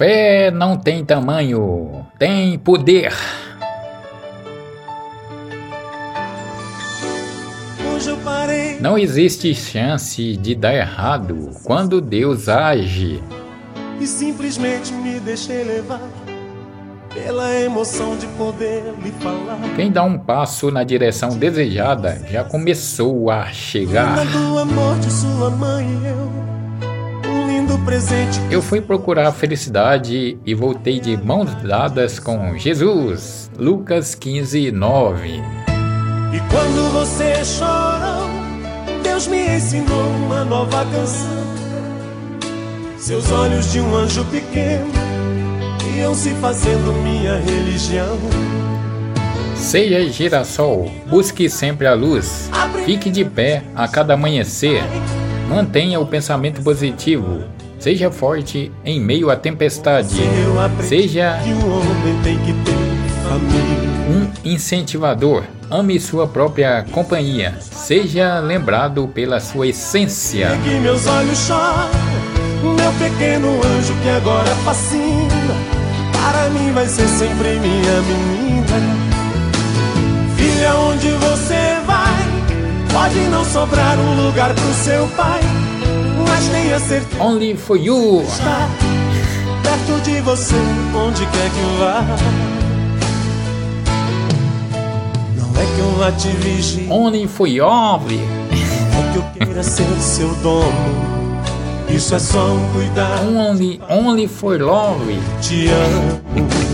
fé não tem tamanho, tem poder. Não existe chance de dar errado quando Deus age. E simplesmente me deixei levar pela emoção de poder lhe falar. Quem dá um passo na direção desejada já começou a chegar. Do amor de sua mãe e eu presente. Eu fui procurar a felicidade e voltei de mãos dadas com Jesus. Lucas 15, 9. E quando você chorou, Deus me ensinou uma nova canção. Seus olhos de um anjo pequeno iam se fazendo minha religião. Seja girassol, busque sempre a luz. Fique de pé a cada amanhecer. Mantenha o pensamento positivo. Seja forte em meio à tempestade. Seja um incentivador. Ame sua própria companhia. Seja lembrado pela sua essência. meus olhos choram, meu pequeno anjo que agora fascina. Para mim vai ser sempre minha menina. Filha, onde você vai? Pode não sobrar um lugar pro seu pai mas tenha certeza. Only for you. Está perto de você, onde quer que vá. Não é que eu vá te vigiar. Only for you. É que eu queira ser seu dono. Isso é só um cuidado. Only, only for love. Te amo.